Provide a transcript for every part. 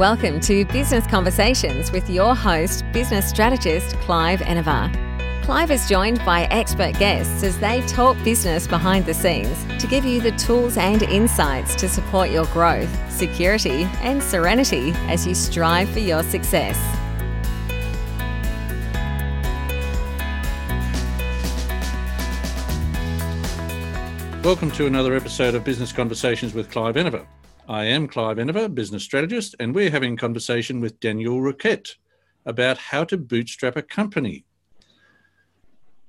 Welcome to Business Conversations with your host, business strategist Clive Enever. Clive is joined by expert guests as they talk business behind the scenes to give you the tools and insights to support your growth, security, and serenity as you strive for your success. Welcome to another episode of Business Conversations with Clive Enever. I am Clive Enever, business strategist, and we're having a conversation with Daniel Roquette about how to bootstrap a company.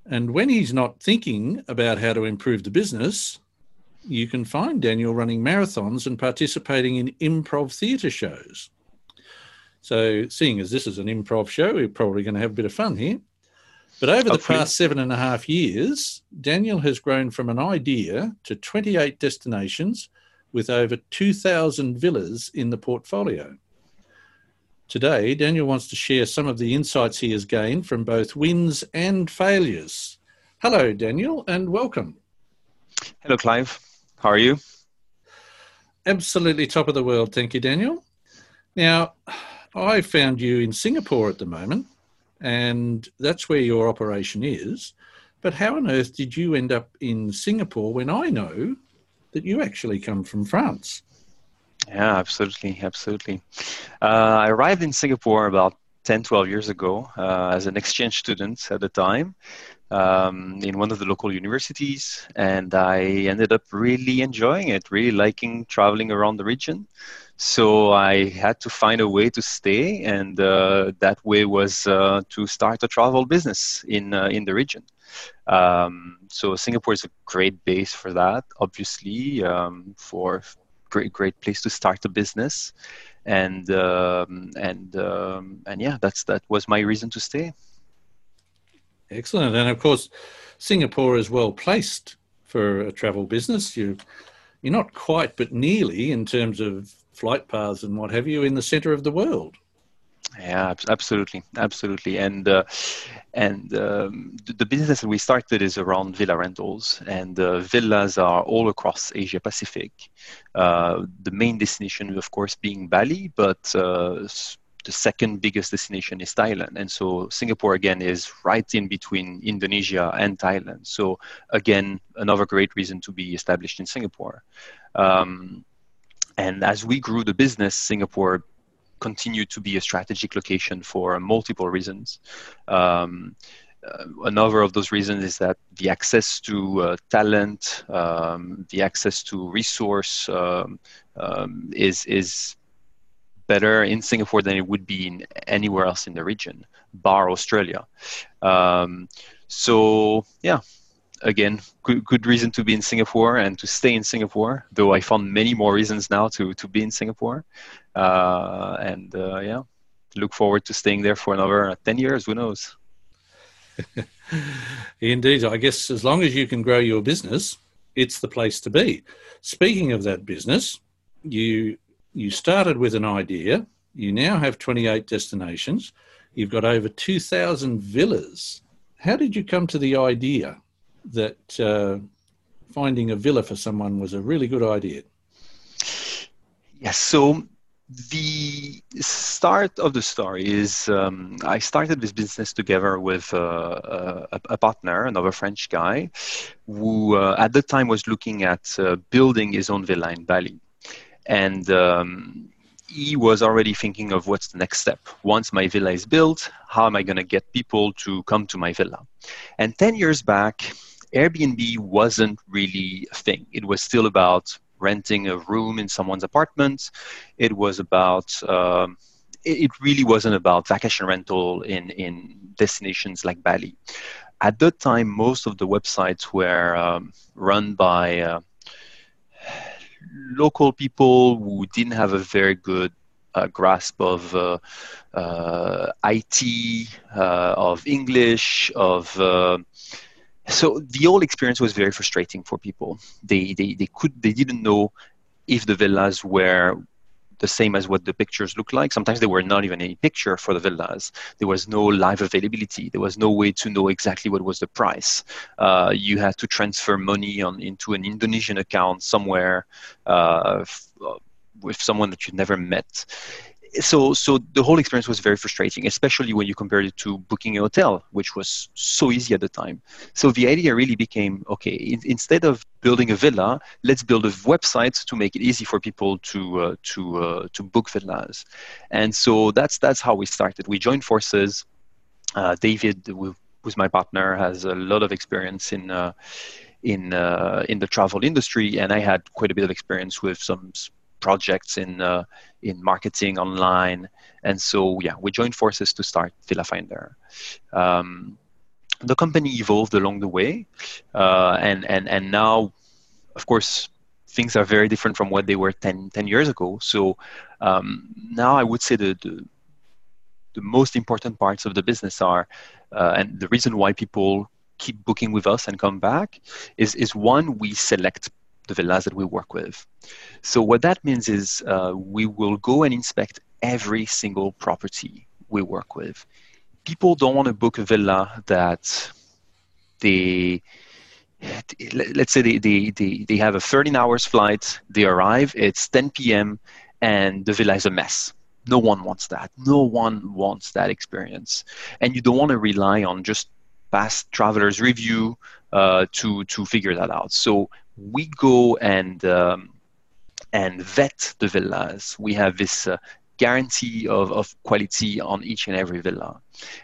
And when he's not thinking about how to improve the business, you can find Daniel running marathons and participating in improv theatre shows. So, seeing as this is an improv show, we're probably going to have a bit of fun here. But over the Hopefully. past seven and a half years, Daniel has grown from an idea to 28 destinations with over 2,000 villas in the portfolio. Today, Daniel wants to share some of the insights he has gained from both wins and failures. Hello, Daniel, and welcome. Hello, Clive. How are you? Absolutely top of the world. Thank you, Daniel. Now, I found you in Singapore at the moment, and that's where your operation is. But how on earth did you end up in Singapore when I know that you actually come from France? Yeah, absolutely, absolutely. Uh, I arrived in Singapore about 10, 12 years ago uh, as an exchange student at the time um, in one of the local universities, and I ended up really enjoying it, really liking traveling around the region. So I had to find a way to stay, and uh, that way was uh, to start a travel business in uh, in the region. Um, so Singapore is a great base for that, obviously, um, for great great place to start a business, and um, and um, and yeah, that's that was my reason to stay. Excellent. And of course, Singapore is well placed for a travel business. You, you're not quite, but nearly in terms of flight paths and what have you in the center of the world. Yeah, absolutely, absolutely, and uh, and um, the, business that we started is around villa rentals, and uh, villas are all across Asia Pacific. Uh, the main destination, of course, being Bali, but uh, the second biggest destination is Thailand, and so Singapore again is right in between Indonesia and Thailand. So again, another great reason to be established in Singapore. Um, and as we grew the business, Singapore continue to be a strategic location for multiple reasons. Um, uh, another of those reasons is that the access to uh, talent, um, the access to resource um, um, is is better in Singapore than it would be in anywhere else in the region, bar Australia. Um, so yeah, again, good, good reason to be in Singapore and to stay in Singapore. Though I found many more reasons now to to be in Singapore, uh, and uh, yeah, look forward to staying there for another ten years. Who knows? Indeed, I guess as long as you can grow your business, it's the place to be. Speaking of that business, you you started with an idea. You now have 28 destinations. You've got over 2,000 villas. How did you come to the idea that uh, finding a villa for someone was a really good idea? Yes. So the start of the story is um, I started this business together with uh, a, a partner, another French guy, who uh, at the time was looking at uh, building his own villa in Bali. And um, he was already thinking of what's the next step. Once my villa is built, how am I going to get people to come to my villa? And 10 years back, Airbnb wasn't really a thing. It was still about renting a room in someone's apartment. It was about um, it, really wasn't about vacation rental in in destinations like Bali. At that time, most of the websites were um, run by uh, local people who didn't have a very good uh, grasp of uh, uh, IT, uh, of English, of uh, so the whole experience was very frustrating for people. They, they they could they didn't know if the villas were the same as what the pictures look like. Sometimes there were not even any picture for the villas. There was no live availability. There was no way to know exactly what was the price. Uh, you had to transfer money on into an Indonesian account somewhere uh, f- uh, with someone that you never met. So so the whole experience was very frustrating especially when you compared it to booking a hotel which was so easy at the time. So the idea really became okay in, instead of building a villa let's build a website to make it easy for people to uh, to uh, to book villas. And so that's that's how we started. We joined forces. Uh, david who's my partner has a lot of experience in uh, in uh, in the travel industry and i had quite a bit of experience with some projects in uh, in marketing online, and so yeah, we joined forces to start Villa Finder. Um, the company evolved along the way, uh, and and and now, of course, things are very different from what they were 10, 10 years ago. So um, now I would say the, the, the most important parts of the business are, uh, and the reason why people keep booking with us and come back is is one we select the villas that we work with. So what that means is uh, we will go and inspect every single property we work with. People don't want to book a villa that they let's say they, they, they, they have a 13 hours flight they arrive it's 10 p.m and the villa is a mess no one wants that no one wants that experience and you don't want to rely on just past travelers review uh, to to figure that out so we go and um, and vet the villas. We have this uh, guarantee of, of quality on each and every villa.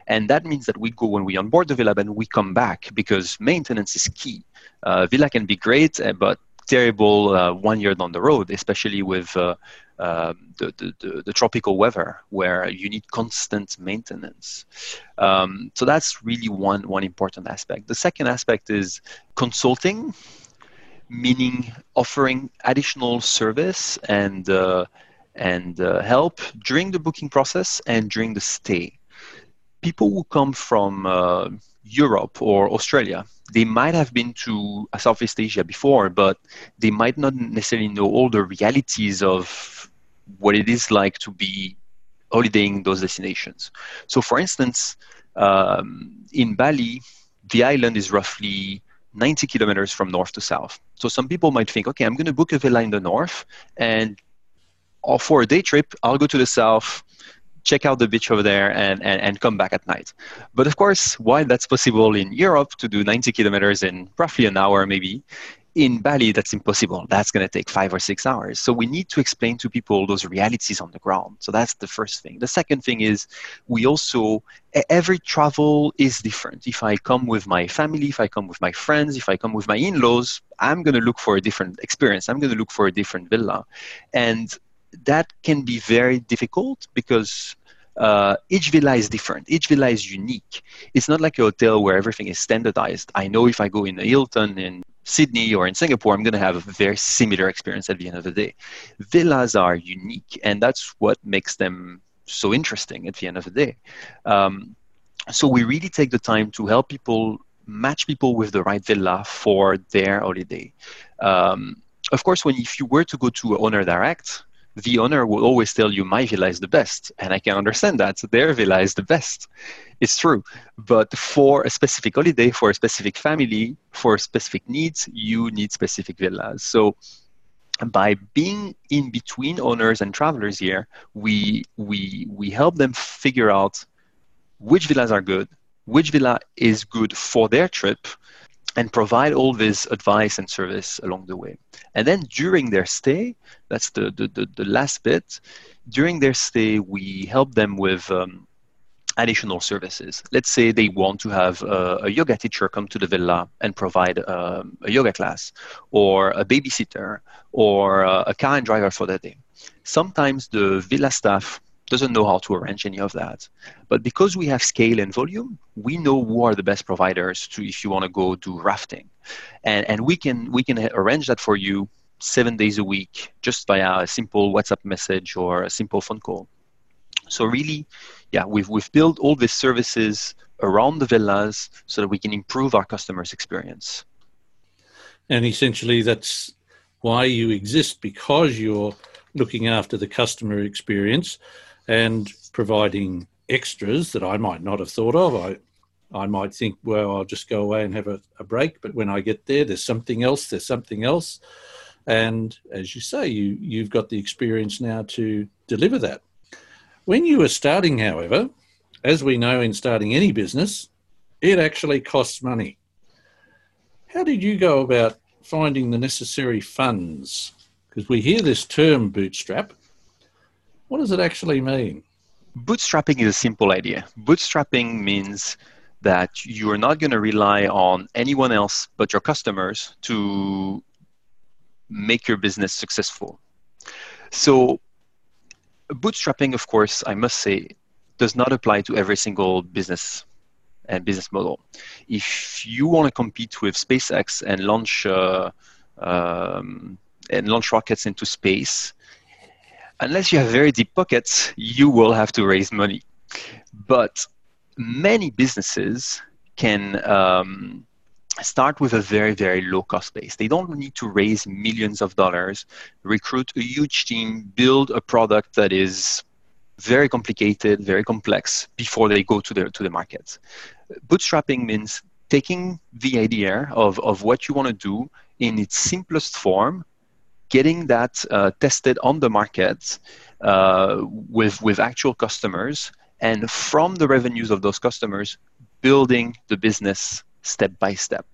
And that means that we go when we onboard the villa and we come back because maintenance is key. Uh, villa can be great, uh, but terrible uh, one year down the road, especially with uh, uh, the, the, the, the, tropical weather where you need constant maintenance. Um, so that's really one, one important aspect. The second aspect is consulting meaning offering additional service and uh, and uh, help during the booking process and during the stay. People who come from uh, Europe or Australia, they might have been to Southeast Asia before, but they might not necessarily know all the realities of what it is like to be holidaying those destinations. So, for instance, um, in Bali, the island is roughly 90 kilometers from north to south. So some people might think, okay, I'm going to book a villa in the north, and for a day trip, I'll go to the south, check out the beach over there, and, and, and come back at night. But of course, while that's possible in Europe to do 90 kilometers in roughly an hour, maybe, in Bali, that's impossible. That's going to take five or six hours. So we need to explain to people those realities on the ground. So that's the first thing. The second thing is we also, every travel is different. If I come with my family, if I come with my friends, if I come with my in laws, I'm going to look for a different experience. I'm going to look for a different villa. And that can be very difficult because uh, each villa is different. Each villa is unique. It's not like a hotel where everything is standardized. I know if I go in a Hilton in Sydney or in Singapore, I'm going to have a very similar experience at the end of the day. Villas are unique, and that's what makes them so interesting at the end of the day. Um, so we really take the time to help people match people with the right villa for their holiday. Um, of course, when if you were to go to owner direct, the owner will always tell you my villa is the best and i can understand that. Their villa is the best. It's true. But for a specific holiday for a specific family for specific needs you need specific villas. So by being in between owners and travelers here we we we help them figure out which villas are good which villa is good for their trip and provide all this advice and service along the way. And then during their stay, that's the, the, the, the last bit, during their stay, we help them with um, additional services. Let's say they want to have a, a yoga teacher come to the villa and provide um, a yoga class, or a babysitter, or a, a car and driver for the day. Sometimes the villa staff doesn't know how to arrange any of that. But because we have scale and volume, we know who are the best providers to if you want to go do rafting. And, and we can we can arrange that for you seven days a week just via a simple WhatsApp message or a simple phone call. So really, yeah, we've we've built all these services around the villas so that we can improve our customers' experience. And essentially that's why you exist because you're looking after the customer experience and providing extras that I might not have thought of. I I might think, well, I'll just go away and have a, a break, but when I get there, there's something else. There's something else, and as you say, you you've got the experience now to deliver that. When you were starting, however, as we know in starting any business, it actually costs money. How did you go about finding the necessary funds? Because we hear this term bootstrap. What does it actually mean? Bootstrapping is a simple idea. Bootstrapping means that you are not going to rely on anyone else but your customers to make your business successful. So, bootstrapping, of course, I must say, does not apply to every single business and business model. If you want to compete with SpaceX and launch uh, um, and launch rockets into space, unless you have very deep pockets, you will have to raise money. But many businesses can um, start with a very, very low cost base. They don't need to raise millions of dollars, recruit a huge team, build a product that is very complicated, very complex before they go to the to the market. Bootstrapping means taking the idea of, of what you want to do in its simplest form, getting that uh, tested on the market uh, with with actual customers, and from the revenues of those customers, building the business step by step.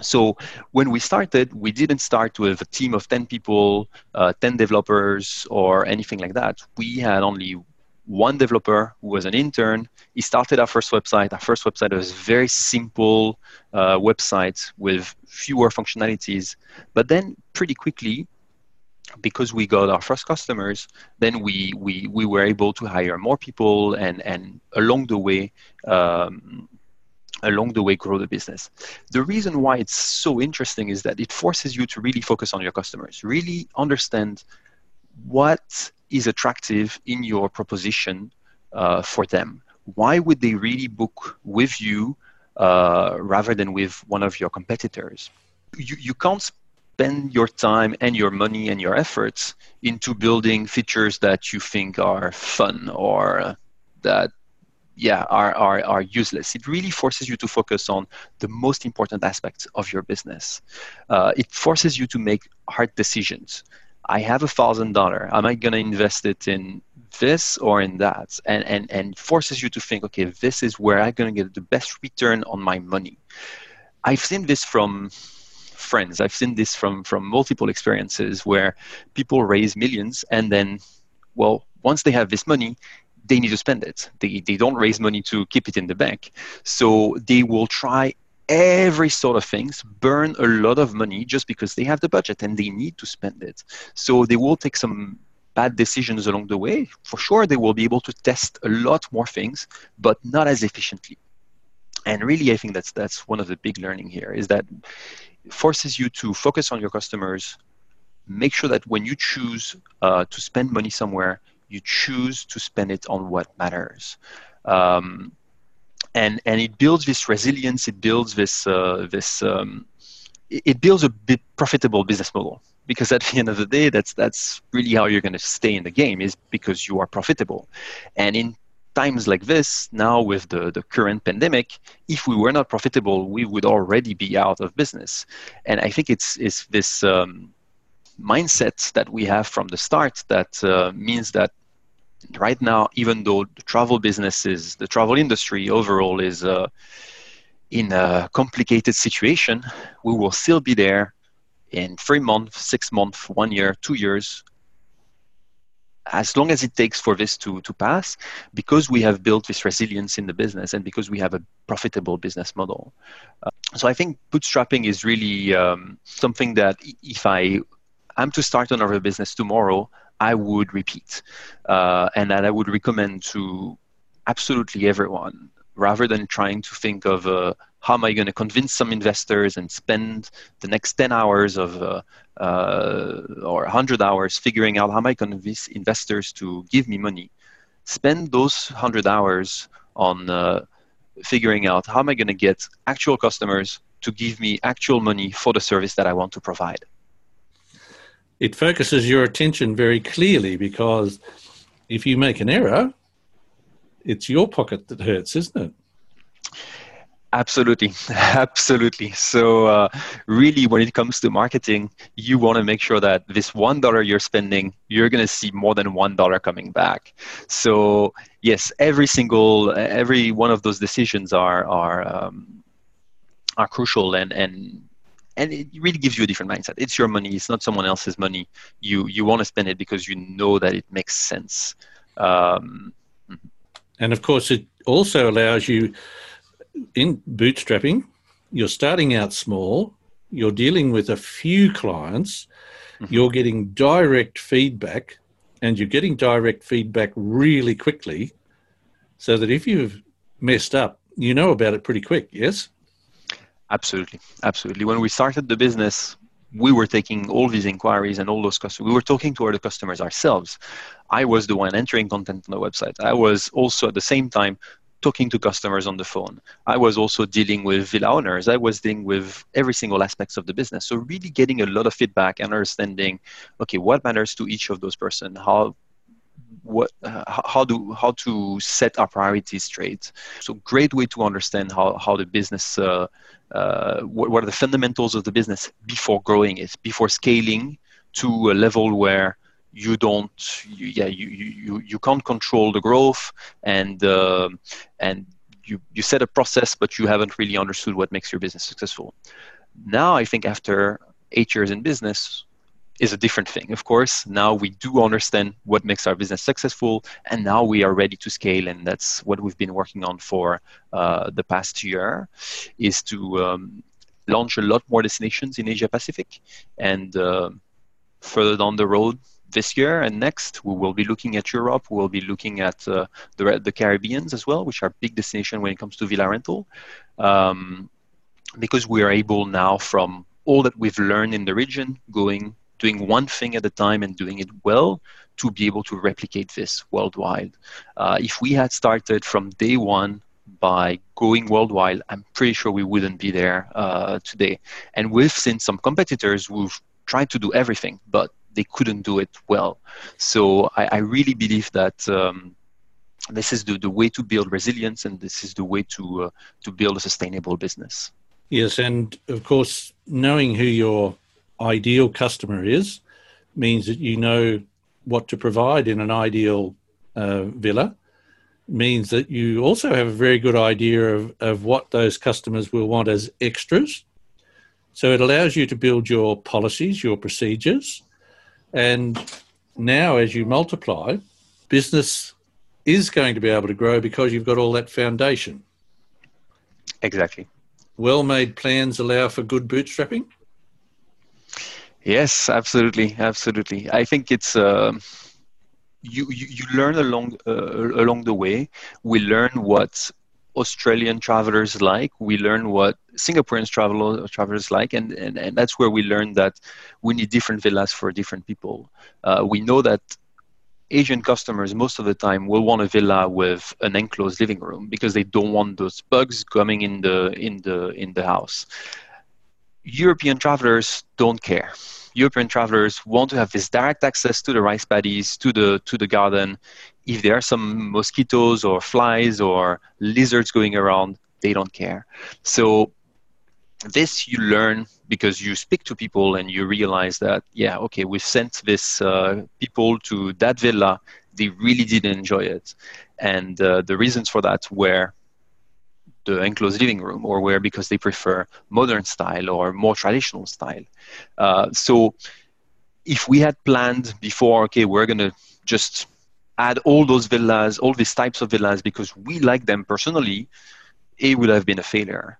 So when we started, we didn't start with a team of 10 people, uh, 10 developers, or anything like that. We had only one developer who was an intern. He started our first website. Our first website was very simple uh, website with fewer functionalities. But then pretty quickly, because we got our first customers, then we, we, we were able to hire more people and, and along the way, um, along the way grow the business. The reason why it's so interesting is that it forces you to really focus on your customers, really understand what is attractive in your proposition uh, for them. Why would they really book with you uh, rather than with one of your competitors? You, you can't spend your time and your money and your efforts into building features that you think are fun or that yeah are, are, are useless it really forces you to focus on the most important aspects of your business uh, it forces you to make hard decisions i have a thousand dollar am i going to invest it in this or in that and, and and forces you to think okay this is where i'm going to get the best return on my money i've seen this from friends i've seen this from from multiple experiences where people raise millions and then well once they have this money they need to spend it. They, they don't raise money to keep it in the bank. So they will try every sort of things, burn a lot of money just because they have the budget and they need to spend it. So they will take some bad decisions along the way. For sure, they will be able to test a lot more things, but not as efficiently. And really, I think that's that's one of the big learning here is that forces you to focus on your customers. Make sure that when you choose uh, to spend money somewhere, you choose to spend it on what matters. Um, and, and it builds this resilience, it builds this, uh, this um, it builds a profitable business model. Because at the end of the day that's that's really how you're going to stay in the game is because you are profitable. And in times like this now with the, the current pandemic if we were not profitable we would already be out of business. And i think it's, it's this um, mindset that we have from the start that uh, means that right now, even though the travel businesses, the travel industry overall is uh, in a complicated situation, we will still be there in three months, six months, one year, two years, as long as it takes for this to, to pass, because we have built this resilience in the business and because we have a profitable business model. Uh, so I think bootstrapping is really um, something that if I am to start another business tomorrow, I would repeat uh, and that I would recommend to absolutely everyone rather than trying to think of uh, how am I going to convince some investors and spend the next 10 hours of uh, uh, or 100 hours figuring out how am I going to convince investors to give me money. Spend those 100 hours on uh, figuring out how am I going to get actual customers to give me actual money for the service that I want to provide it focuses your attention very clearly because if you make an error, it's your pocket that hurts, isn't it? Absolutely, absolutely. So, uh, really, when it comes to marketing, you want to make sure that this one dollar you're spending, you're going to see more than one dollar coming back. So, yes, every single, every one of those decisions are are um, are crucial, and and and it really gives you a different mindset. It's your money; it's not someone else's money. You you want to spend it because you know that it makes sense. Um, and of course, it also allows you in bootstrapping, you're starting out small, you're dealing with a few clients, mm-hmm. you're getting direct feedback, and you're getting direct feedback really quickly so that if you've messed up, you know about it pretty quick, yes? Absolutely. Absolutely. When we started the business, we were taking all these inquiries and all those customers. We were talking to our customers ourselves. I was the one entering content on the website. I was also at the same time talking to customers on the phone. I was also dealing with villa owners. I was dealing with every single aspects of the business. So really getting a lot of feedback and understanding, okay, what matters to each of those person, how what uh, how do how to set our priorities straight. So great way to understand how how the business uh, uh, what, what are the fundamentals of the business before growing it before scaling to a level where you don't you, yeah you, you you can't control the growth and uh, and you you set a process but you haven't really understood what makes your business successful. Now i think after eight years in business is a different thing of course now we do understand what makes our business successful and now we are ready to scale and that's what we've been working on for uh, the past year is to um, launch a lot more destinations in asia pacific and uh, further down the road this year and next, we will be looking at Europe. We will be looking at uh, the, the Caribbeans as well, which are big destination when it comes to villa rental. Um, because we are able now, from all that we've learned in the region, going doing one thing at a time and doing it well, to be able to replicate this worldwide. Uh, if we had started from day one by going worldwide, I'm pretty sure we wouldn't be there uh, today. And we've seen some competitors who've tried to do everything, but they couldn't do it well. So I, I really believe that um, this is the, the way to build resilience and this is the way to uh, to build a sustainable business. Yes, and of course, knowing who your ideal customer is means that you know what to provide in an ideal uh, villa. Means that you also have a very good idea of, of what those customers will want as extras. So it allows you to build your policies, your procedures, and now, as you multiply, business is going to be able to grow because you've got all that foundation. Exactly. Well made plans allow for good bootstrapping? Yes, absolutely. Absolutely. I think it's. Uh, you, you, you learn along uh, along the way. We learn what Australian travelers like. We learn what Singaporeans travel travelers like, and, and, and that's where we learn that we need different villas for different people. Uh, we know that Asian customers most of the time will want a villa with an enclosed living room because they don't want those bugs coming in the in the in the house. European travelers don't care. European travelers want to have this direct access to the rice paddies, to the to the garden. If there are some mosquitoes or flies or lizards going around, they don't care. So this you learn because you speak to people and you realize that yeah okay we've sent this uh, people to that villa they really didn't enjoy it and uh, the reasons for that were the enclosed living room or where because they prefer modern style or more traditional style. Uh, so if we had planned before, okay, we're going to just add all those villas, all these types of villas because we like them personally, it would have been a failure.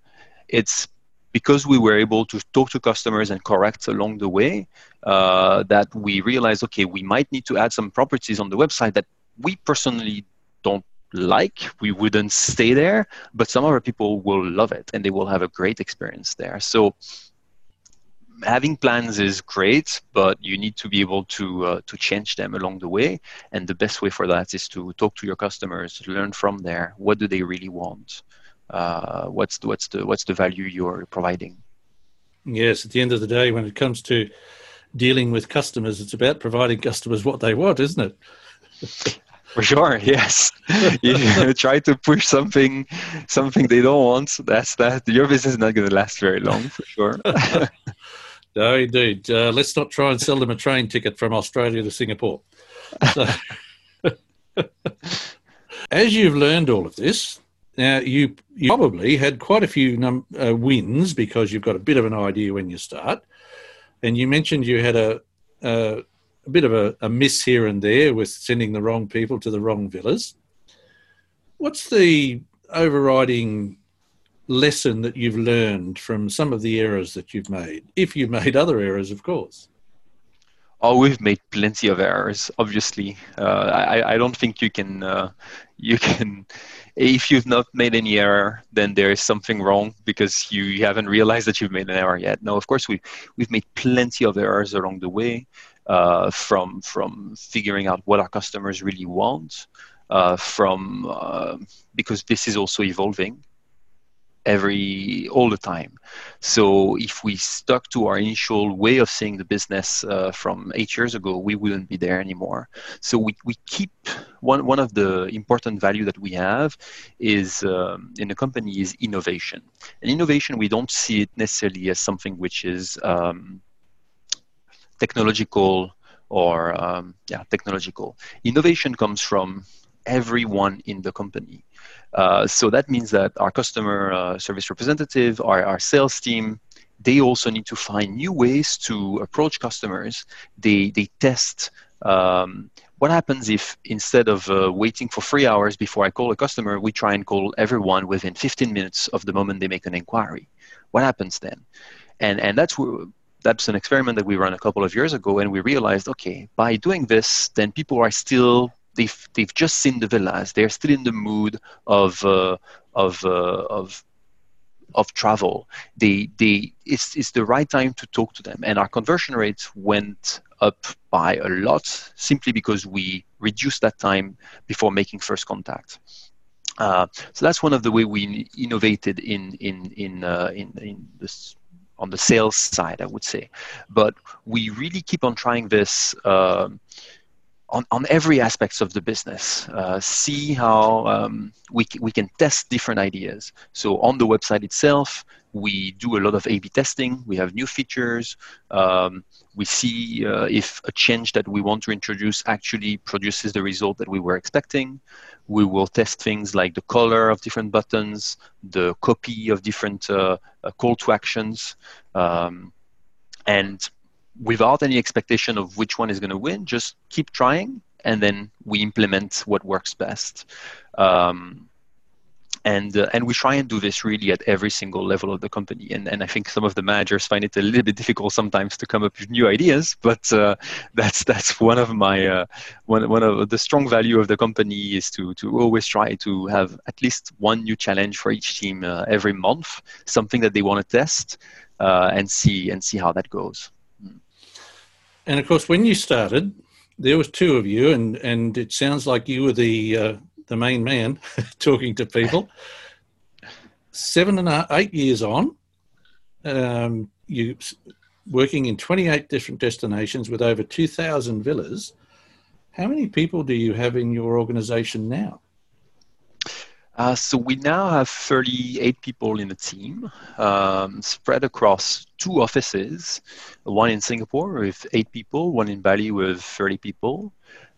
It's because we were able to talk to customers and correct along the way uh, that we realized, okay, we might need to add some properties on the website that we personally don't like we wouldn't stay there but some other people will love it and they will have a great experience there. So having plans is great but you need to be able to uh, to change them along the way. And the best way for that is to talk to your customers learn from there. What do they really want? Uh, what's the, what's the what's the value you're providing? Yes at the end of the day when it comes to dealing with customers it's about providing customers what they want isn't it For sure, yes. you try to push something, something they don't want. That's that. Your business is not going to last very long, for sure. no, indeed. Uh, let's not try and sell them a train ticket from Australia to Singapore. So, as you've learned all of this, now you you probably had quite a few num- uh, wins because you've got a bit of an idea when you start, and you mentioned you had a, a a bit of a, a miss here and there with sending the wrong people to the wrong villas. What's the overriding lesson that you've learned from some of the errors that you've made? If you've made other errors, of course. Oh, we've made plenty of errors. Obviously, uh, I, I don't think you can uh, you can. If you've not made any error, then there is something wrong because you haven't realized that you've made an error yet. No, of course we we've made plenty of errors along the way uh, from from figuring out what our customers really want, uh, from uh, because this is also evolving every all the time. So if we stuck to our initial way of seeing the business uh, from eight years ago, we wouldn't be there anymore. So we, we keep one one of the important value that we have is um, in the company is innovation. And innovation we don't see it necessarily as something which is um, technological or um, yeah technological innovation comes from everyone in the company. Uh, so that means that our customer uh, service representative our, our sales team they also need to find new ways to approach customers. They they test um, what happens if instead of uh, waiting for three hours before i call a customer we try and call everyone within 15 minutes of the moment they make an inquiry? What happens then? And and that's where that's an experiment that we ran a couple of years ago, and we realized, okay, by doing this, then people are still they've they've just seen the villas, they're still in the mood of uh, of uh, of of travel. They they it's it's the right time to talk to them, and our conversion rates went up by a lot simply because we reduced that time before making first contact. Uh, so that's one of the way we innovated in in in uh, in, in this on the sales side, I would say. But we really keep on trying this um, on, on every aspects of the business. Uh, see how um, we, we can test different ideas. So on the website itself, we do a lot of A/B testing. We have new features. Um, we see uh, if a change that we want to introduce actually produces the result that we were expecting. We will test things like the color of different buttons, the copy of different uh, uh, call to actions, um, and without any expectation of which one is going to win, just keep trying, and then we implement what works best. Um, and uh, and we try and do this really at every single level of the company. And and I think some of the managers find it a little bit difficult sometimes to come up with new ideas but uh, that's that's one of my uh, one one of the strong value of the company is to to always try to have at least one new challenge for each team uh, every month something that they want to test uh, and see and see how that goes. And of course when you started there was two of you and and it sounds like you were the uh, the main man, talking to people. Seven and eight years on, um, you working in 28 different destinations with over 2,000 villas. How many people do you have in your organization now? Uh, so we now have 38 people in the team, um, spread across two offices, one in Singapore with eight people, one in Bali with 30 people.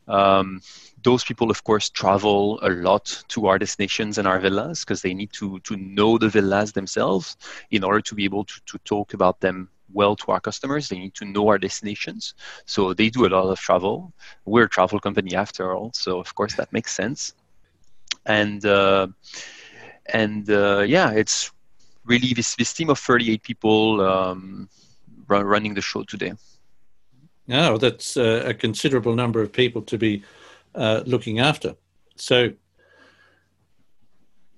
Um, those people, of course, travel a lot to our destinations and our villas because they need to, to know the villas themselves in order to be able to, to talk about them well to our customers. They need to know our destinations. So they do a lot of travel. We're a travel company after all. So, of course, that makes sense. And, uh, and uh, yeah, it's really this, this team of 38 people um, running the show today. No, that's uh, a considerable number of people to be uh, looking after. So,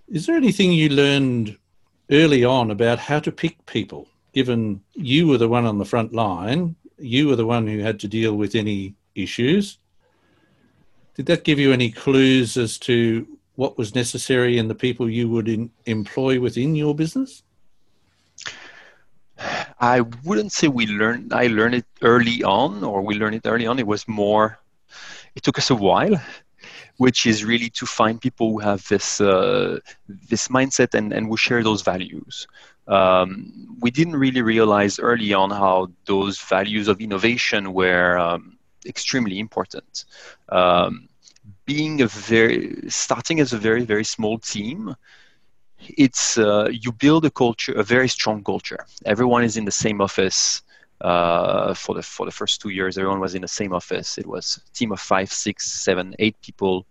is there anything you learned early on about how to pick people, given you were the one on the front line, you were the one who had to deal with any issues? Did that give you any clues as to what was necessary in the people you would in, employ within your business? I wouldn't say we learned. I learned it early on, or we learned it early on. It was more. It took us a while, which is really to find people who have this uh, this mindset and, and who share those values. Um, we didn't really realize early on how those values of innovation were um, extremely important. Um, being a very starting as a very very small team it's uh, you build a culture a very strong culture. Everyone is in the same office uh, for the for the first two years everyone was in the same office. It was a team of five six seven eight people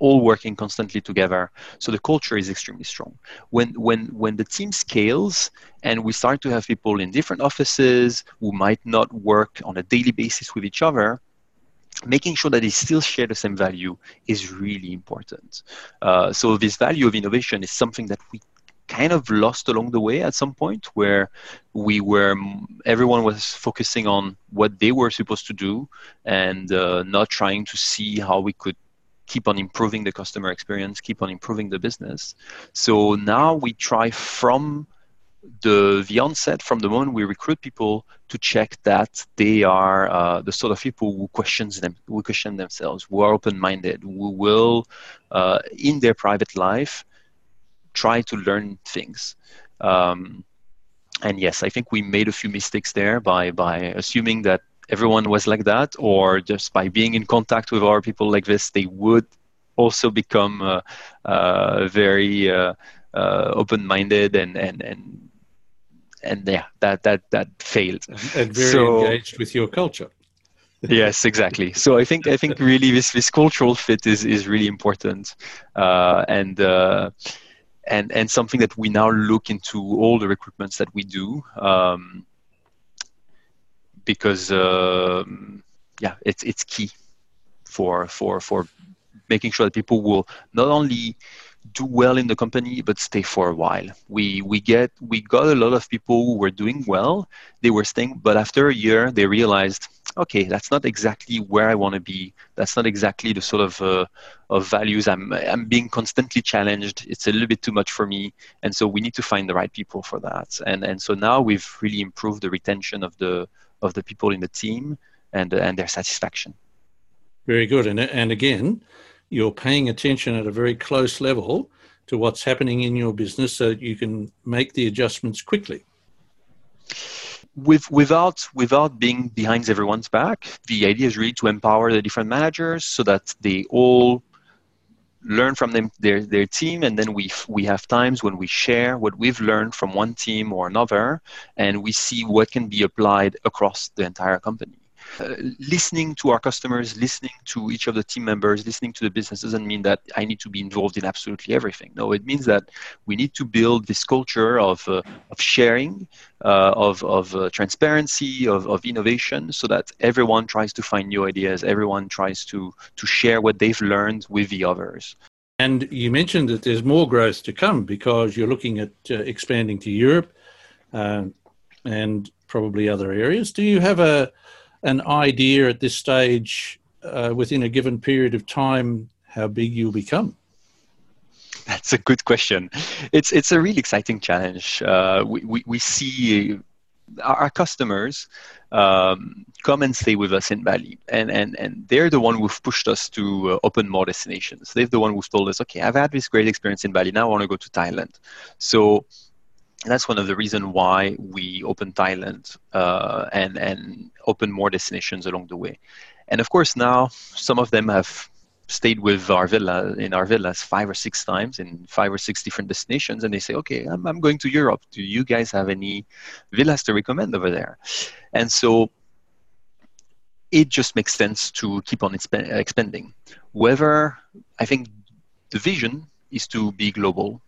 all working constantly together. So the culture is extremely strong. When when when the team scales and we start to have people in different offices who might not work on a daily basis with each other making sure that they still share the same value is really important. Uh, so this value of innovation is something that we kind of lost along the way at some point where we were everyone was focusing on what they were supposed to do and uh, not trying to see how we could keep on improving the customer experience keep on improving the business so now we try from the the onset from the moment we recruit people to check that they are uh, the sort of people who questions them who question themselves who are open-minded who will uh, in their private life try to learn things. Um, and yes i think we made a few mistakes there by by assuming that everyone was like that or just by being in contact with our people like this they would also become uh, uh very uh, uh, open-minded and, and, and and yeah, that that that failed. And very so, engaged with your culture. yes, exactly. So I think I think really this this cultural fit is is really important, uh, and. Uh, and, and something that we now look into all the recruitments that we do um, because um, yeah it's it's key for for for making sure that people will not only do well in the company but stay for a while. We we get we got a lot of people who were doing well. They were staying but after a year they realized okay that's not exactly where i want to be. That's not exactly the sort of uh, of values i'm i'm being constantly challenged. It's a little bit too much for me. And so we need to find the right people for that. And and so now we've really improved the retention of the of the people in the team and and their satisfaction. Very good. And and again you're paying attention at a very close level to what's happening in your business so that you can make the adjustments quickly. With, without without being behind everyone's back, the idea is really to empower the different managers so that they all learn from them their, their team and then we we have times when we share what we've learned from one team or another and we see what can be applied across the entire company uh, listening to our customers, listening to each of the team members, listening to the business doesn't mean that I need to be involved in absolutely everything. No, it means that we need to build this culture of, uh, of sharing, uh, of, of uh, transparency, of, of innovation, so that everyone tries to find new ideas, everyone tries to, to share what they've learned with the others. And you mentioned that there's more growth to come because you're looking at uh, expanding to Europe and probably other areas. Do you have a an idea at this stage uh, within a given period of time how big you'll become? That's a good question. It's it's a really exciting challenge. Uh, we, we, we see our customers um, come and stay with us in Bali, and, and, and they're the one who've pushed us to uh, open more destinations. They're the one who've told us, okay, I've had this great experience in Bali. Now I want to go to Thailand. So that's one of the reasons why we opened Thailand uh, and and open more destinations along the way. And of course, now some of them have stayed with our villa in our villas five or six times in five or six different destinations. And they say okay I'm, I'm going to europe. Do you guys have any villas to recommend over there? And so it just makes sense to keep on expanding. Whether i think the vision is to be global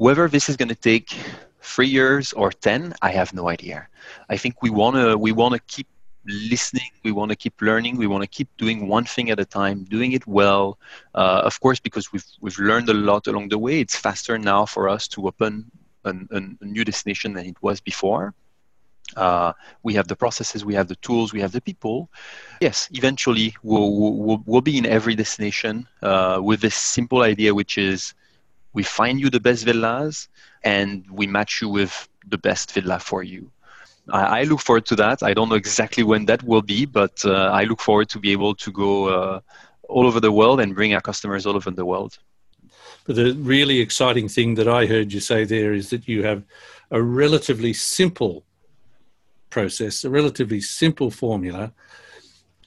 whether this is going to take three years or 10, I have no idea. I think we want to we want to keep listening we want to keep learning we want to keep doing one thing at a time doing it well. Uh, of course because we've we've learned a lot along the way. It's faster now for us to open an, an, a new destination than it was before. Uh, we have the processes we have the tools we have the people. Yes eventually we'll, we'll, we'll be in every destination uh, with this simple idea which is we find you the best villas and we match you with the best villa for you I, I, look forward to that. I don't know exactly when that will be, but uh, I look forward to be able to go uh, all over the world and bring our customers all over the world. But the really exciting thing that I heard you say there is that you have a relatively simple process, a relatively simple formula,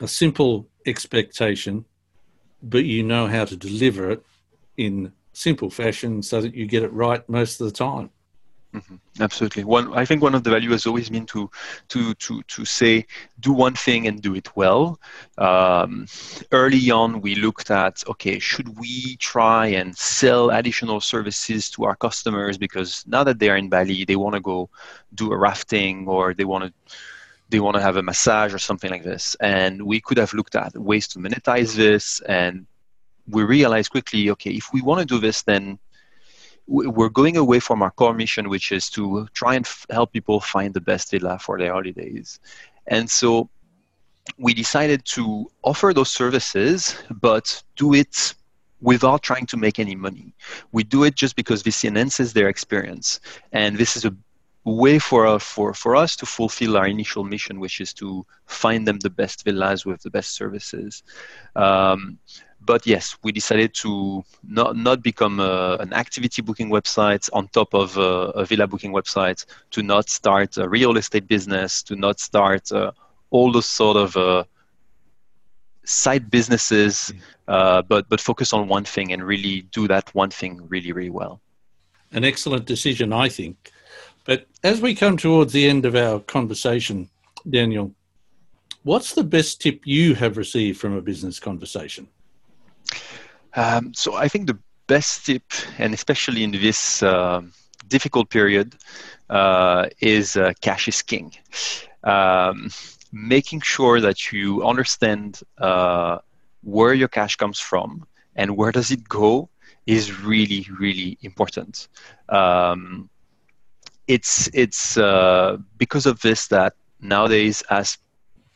a simple expectation, but you know how to deliver it in simple fashion so that you get it right most of the time. Mm-hmm. Absolutely. One, I think one of the value has always been to to to to say do one thing and do it well. Um, early on, we looked at okay, should we try and sell additional services to our customers because now that they are in Bali, they want to go do a rafting or they want to they want to have a massage or something like this. And we could have looked at ways to monetize this and we realized quickly, okay, if we want to do this, then we're going away from our core mission, which is to try and f- help people find the best villa for their holidays. And so we decided to offer those services, but do it without trying to make any money. We do it just because this enhances their experience. And this is a way for, uh, for, for us to fulfill our initial mission, which is to find them the best villas with the best services. Um, but yes, we decided to not, not become a, an activity booking website on top of a, a, villa booking website, to not start a real estate business, to not start uh, all those sort of uh, side businesses, uh, but but focus on one thing and really do that one thing really really well. An excellent decision, I think. But as we come towards the end of our conversation, Daniel, what's the best tip you have received from a business conversation? Um, so I think the best tip, and especially in this uh, difficult period, uh, is uh, cash is king. Um, making sure that you understand uh, where your cash comes from and where does it go is really, really important. Um, it's it's uh, because of this that nowadays, as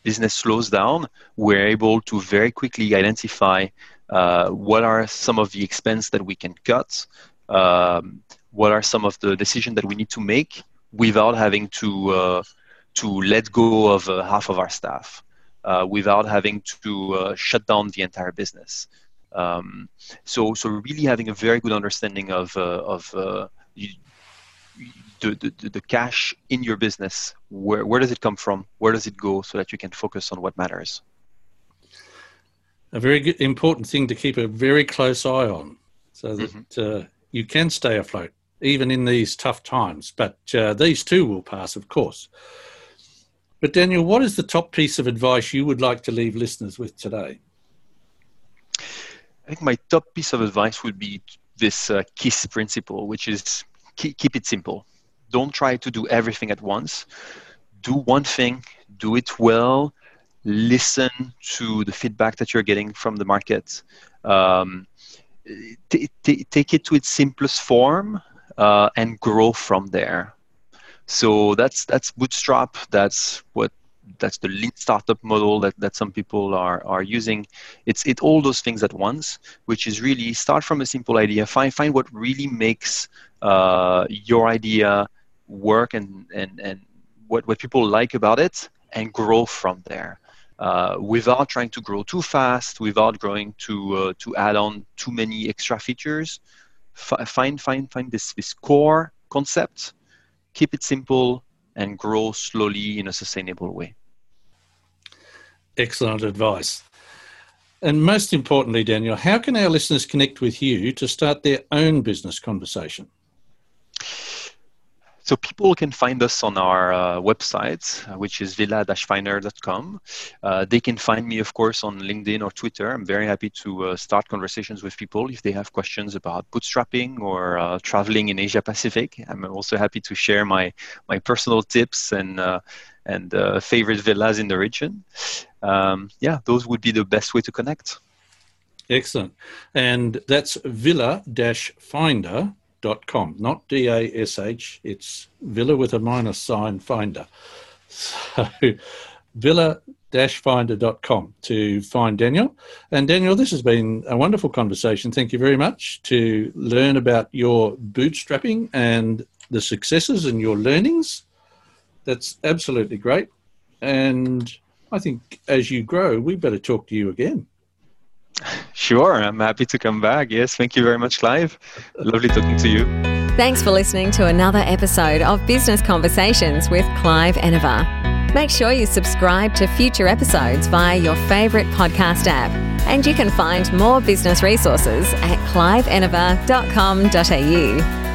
business slows down, we're able to very quickly identify uh, what are some of the expense that we can cut, um, what are some of the decisions that we need to make without having to uh, to let go of uh, half of our staff, uh, without having to uh, shut down the entire business. Um, so, so really having a very good understanding of of you, the, the, the cash in your business where, where does it come from? Where does it go so that you can focus on what matters a very good, important thing to keep a very close eye on so that mm-hmm. uh, you can stay afloat even in these tough times. But uh, these too will pass, of course. But Daniel, what is the top piece of advice you would like to leave listeners with today? I think my top piece of advice would be this uh, KISS principle, which is keep, keep it simple. Don't try to do everything at once. Do one thing, do it well, listen to the feedback that you're getting from the market. Um, t- t- take it to its simplest form uh, and grow from there. So that's that's bootstrap. That's what that's the lean startup model that, that some people are, are using. It's it all those things at once, which is really start from a simple idea, find find what really makes uh, your idea work and, and, and what, what people like about it and grow from there uh, without trying to grow too fast, without growing to uh, to add on too many extra features. F- find find find this this core concept, keep it simple, and grow slowly in a sustainable way. Excellent advice. And most importantly, Daniel, how can our listeners connect with you to start their own business conversation? So people can find us on our uh, website, uh, which is villa-finder.com. Uh, they can find me, of course, on LinkedIn or Twitter. I'm very happy to uh, start conversations with people if they have questions about bootstrapping or uh, traveling in Asia Pacific. I'm also happy to share my my personal tips and uh, and favorite villas in the region. Um, yeah, those would be the best way to connect. Excellent. And that's villa-finder com, not D A S H. It's Villa with a minus sign finder. So villa finder.com to find Daniel. And Daniel, this has been a wonderful conversation. Thank you very much to learn about your bootstrapping and the successes and your learnings. That's absolutely great. And I think as you grow, we better talk to you again. Sure, I'm happy to come back. Yes, thank you very much, Clive. Lovely talking to you. Thanks for listening to another episode of Business Conversations with Clive Enever. Make sure you subscribe to future episodes via your favourite podcast app. And you can find more business resources at cliveenever.com.au.